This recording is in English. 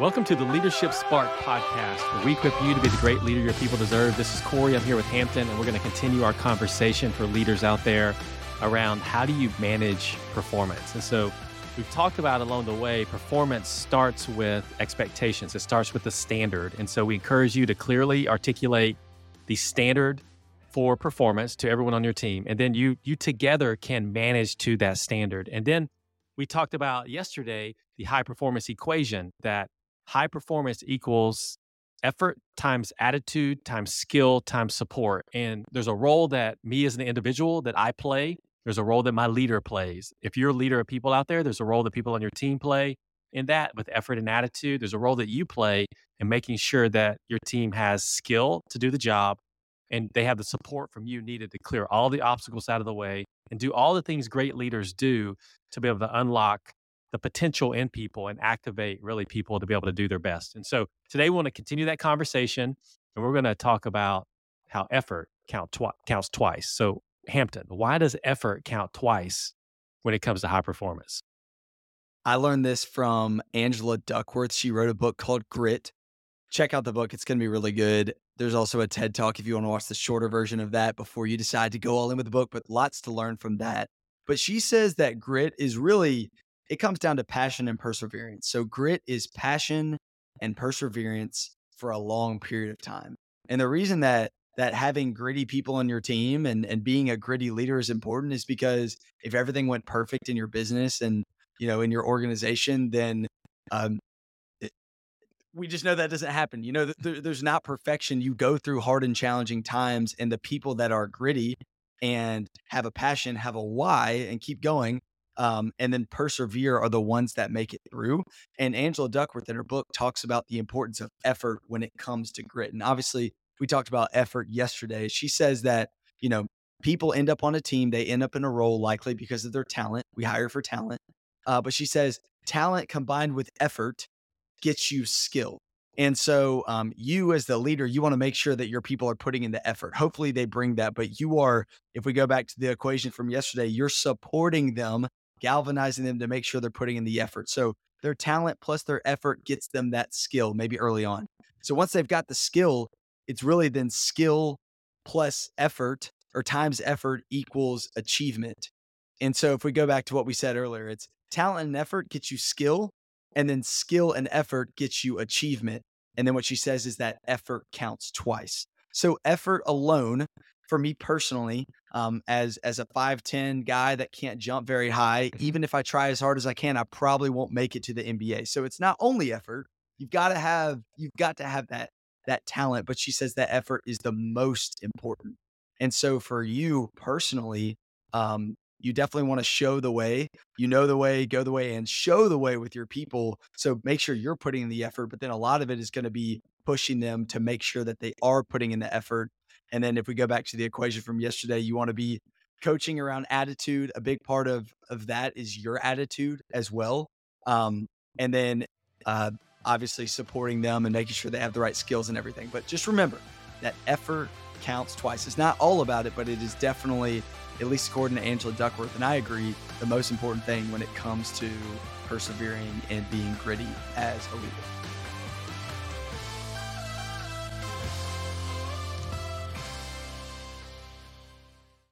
Welcome to the Leadership Spark podcast, where we equip you to be the great leader your people deserve. This is Corey. I'm here with Hampton, and we're going to continue our conversation for leaders out there around how do you manage performance. And so we've talked about along the way, performance starts with expectations, it starts with the standard. And so we encourage you to clearly articulate the standard for performance to everyone on your team. And then you you together can manage to that standard. And then we talked about yesterday the high performance equation that high performance equals effort times attitude times skill times support. And there's a role that me as an individual that I play. There's a role that my leader plays. If you're a leader of people out there, there's a role that people on your team play in that with effort and attitude. There's a role that you play in making sure that your team has skill to do the job and they have the support from you needed to clear all the obstacles out of the way and do all the things great leaders do to be able to unlock the potential in people and activate really people to be able to do their best. And so today we want to continue that conversation and we're going to talk about how effort count twi- counts twice. So Hampton, why does effort count twice when it comes to high performance? I learned this from Angela Duckworth. She wrote a book called Grit. Check out the book. It's going to be really good. There's also a TED Talk if you want to watch the shorter version of that before you decide to go all in with the book, but lots to learn from that. But she says that grit is really it comes down to passion and perseverance. So grit is passion and perseverance for a long period of time. And the reason that that having gritty people on your team and and being a gritty leader is important is because if everything went perfect in your business and you know in your organization, then um, it, we just know that doesn't happen. You know, th- there's not perfection. You go through hard and challenging times, and the people that are gritty and have a passion, have a why, and keep going um, and then persevere are the ones that make it through. And Angela Duckworth in her book talks about the importance of effort when it comes to grit. And obviously, we talked about effort yesterday. She says that, you know, people end up on a team, they end up in a role likely because of their talent. We hire for talent. Uh, but she says talent combined with effort gets you skill. And so, um, you as the leader, you want to make sure that your people are putting in the effort. Hopefully, they bring that. But you are, if we go back to the equation from yesterday, you're supporting them galvanizing them to make sure they're putting in the effort. So their talent plus their effort gets them that skill maybe early on. So once they've got the skill, it's really then skill plus effort or times effort equals achievement. And so if we go back to what we said earlier, it's talent and effort gets you skill, and then skill and effort gets you achievement. And then what she says is that effort counts twice. So effort alone for me personally, um, as as a five ten guy that can't jump very high, mm-hmm. even if I try as hard as I can, I probably won't make it to the NBA. So it's not only effort. You've got to have you've got to have that that talent. But she says that effort is the most important. And so for you personally, um, you definitely want to show the way. You know the way, go the way, and show the way with your people. So make sure you're putting in the effort. But then a lot of it is going to be pushing them to make sure that they are putting in the effort and then if we go back to the equation from yesterday, you want to be coaching around attitude. A big part of of that is your attitude as well. Um, and then uh, obviously supporting them and making sure they have the right skills and everything. But just remember that effort counts twice. It's not all about it, but it is definitely, at least according to Angela Duckworth, and I agree, the most important thing when it comes to persevering and being gritty as a leader.